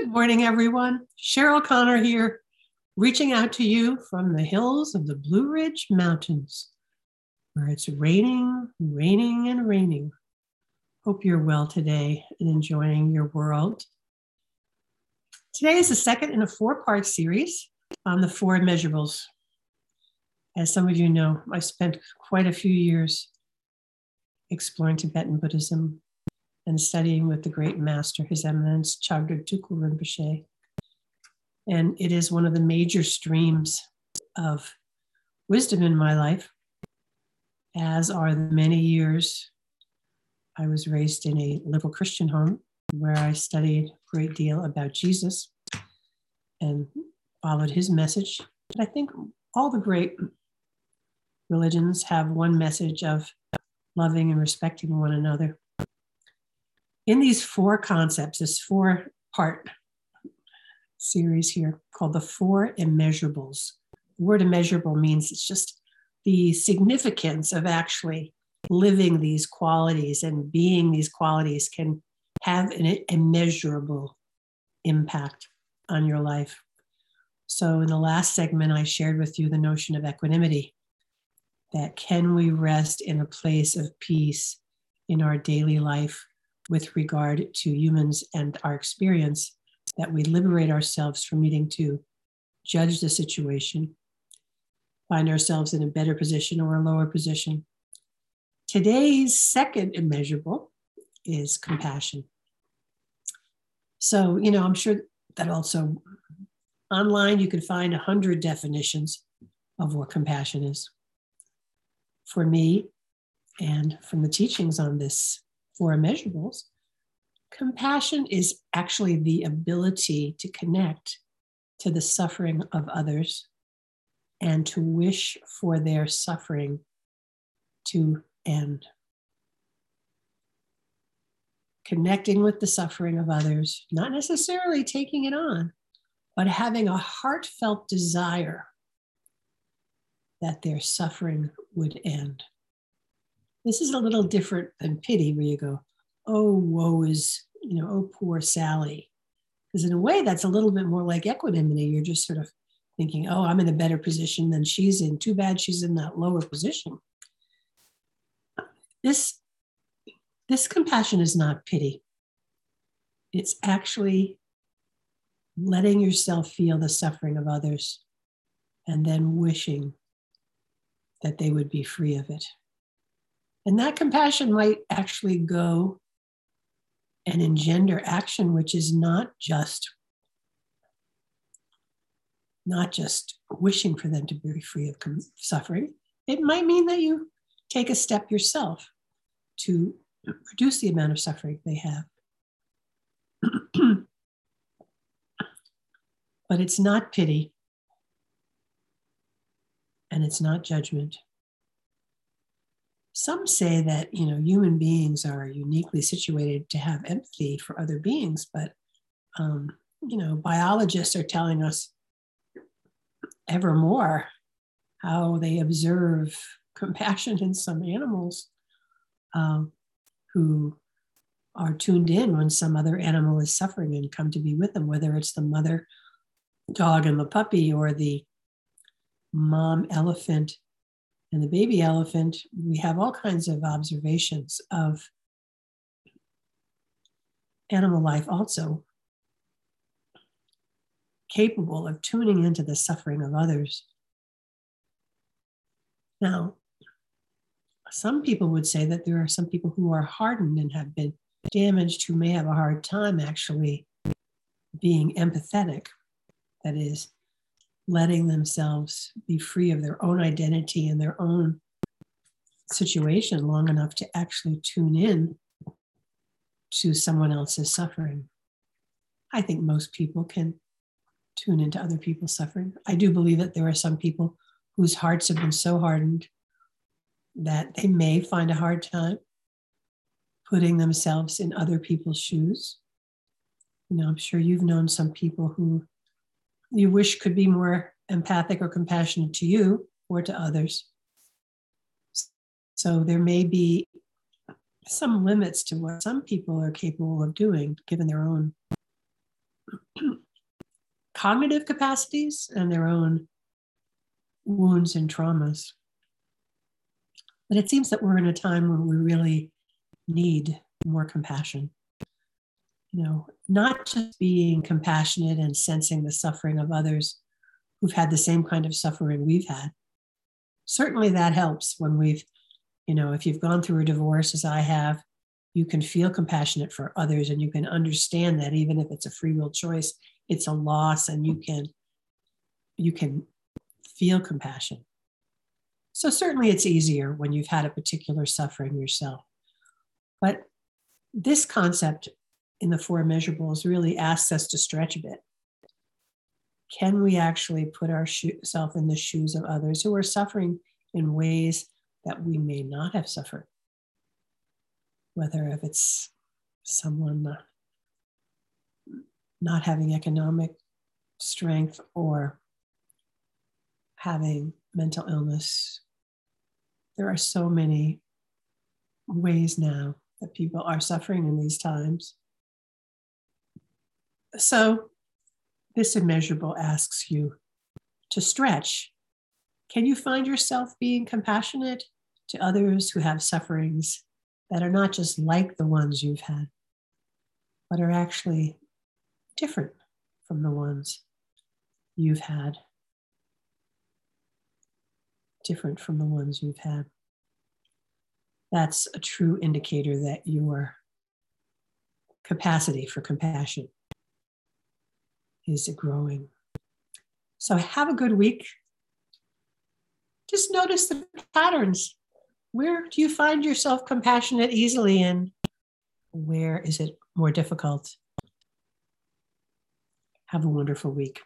Good morning, everyone. Cheryl Conner here, reaching out to you from the hills of the Blue Ridge Mountains, where it's raining, raining, and raining. Hope you're well today and enjoying your world. Today is the second in a four part series on the four immeasurables. As some of you know, I spent quite a few years exploring Tibetan Buddhism and studying with the great master, His Eminence Chagdud Tulku Rinpoche. And it is one of the major streams of wisdom in my life, as are the many years I was raised in a liberal Christian home where I studied a great deal about Jesus and followed his message. But I think all the great religions have one message of loving and respecting one another in these four concepts, this four part series here called the four immeasurables. The word immeasurable means it's just the significance of actually living these qualities and being these qualities can have an immeasurable impact on your life. So, in the last segment, I shared with you the notion of equanimity that can we rest in a place of peace in our daily life with regard to humans and our experience, that we liberate ourselves from needing to judge the situation, find ourselves in a better position or a lower position. Today's second immeasurable is compassion. So, you know, I'm sure that also online you can find a hundred definitions of what compassion is. For me, and from the teachings on this four immeasurables, compassion is actually the ability to connect to the suffering of others and to wish for their suffering to end. Connecting with the suffering of others, not necessarily taking it on, but having a heartfelt desire that their suffering would end. This is a little different than pity, where you go, oh, woe is, you know, oh, poor Sally. Because in a way, that's a little bit more like equanimity. You're just sort of thinking, oh, I'm in a better position than she's in. Too bad she's in that lower position. This, this compassion is not pity. It's actually letting yourself feel the suffering of others and then wishing that they would be free of it. And that compassion might actually go and engender action, which is not just not just wishing for them to be free of suffering. It might mean that you take a step yourself to reduce the amount of suffering they have. but it's not pity and it's not judgment. Some say that you know human beings are uniquely situated to have empathy for other beings, but um, you know biologists are telling us ever more how they observe compassion in some animals um, who are tuned in when some other animal is suffering and come to be with them, whether it's the mother dog and the puppy or the mom elephant and the baby elephant, we have all kinds of observations of animal life also capable of tuning into the suffering of others. Now, some people would say that there are some people who are hardened and have been damaged who may have a hard time actually being empathetic. That is, letting themselves be free of their own identity and their own situation long enough to actually tune in to someone else's suffering. I think most people can tune into other people's suffering. I do believe that there are some people whose hearts have been so hardened that they may find a hard time putting themselves in other people's shoes. You know, I'm sure you've known some people who you wish could be more empathic or compassionate to you or to others. So there may be some limits to what some people are capable of doing given their own cognitive capacities and their own wounds and traumas. But it seems that we're in a time when we really need more compassion. You know, not just being compassionate and sensing the suffering of others who've had the same kind of suffering we've had. Certainly that helps when we've, you know, if you've gone through a divorce as I have, you can feel compassionate for others and you can understand that even if it's a free will choice, it's a loss and you can you can feel compassion. So certainly it's easier when you've had a particular suffering yourself. But this concept in the four measurables really asks us to stretch a bit. Can we actually put ourselves in the shoes of others who are suffering in ways that we may not have suffered? Whether if it's someone not having economic strength or having mental illness. There are so many ways now that people are suffering in these times. So, this immeasurable asks you to stretch. Can you find yourself being compassionate to others who have sufferings that are not just like the ones you've had, but are actually different from the ones you've had, different from the ones you've had. That's a true indicator that your capacity for compassion is it growing. So have a good week. Just notice the patterns. Where do you find yourself compassionate easily and where is it more difficult? Have a wonderful week.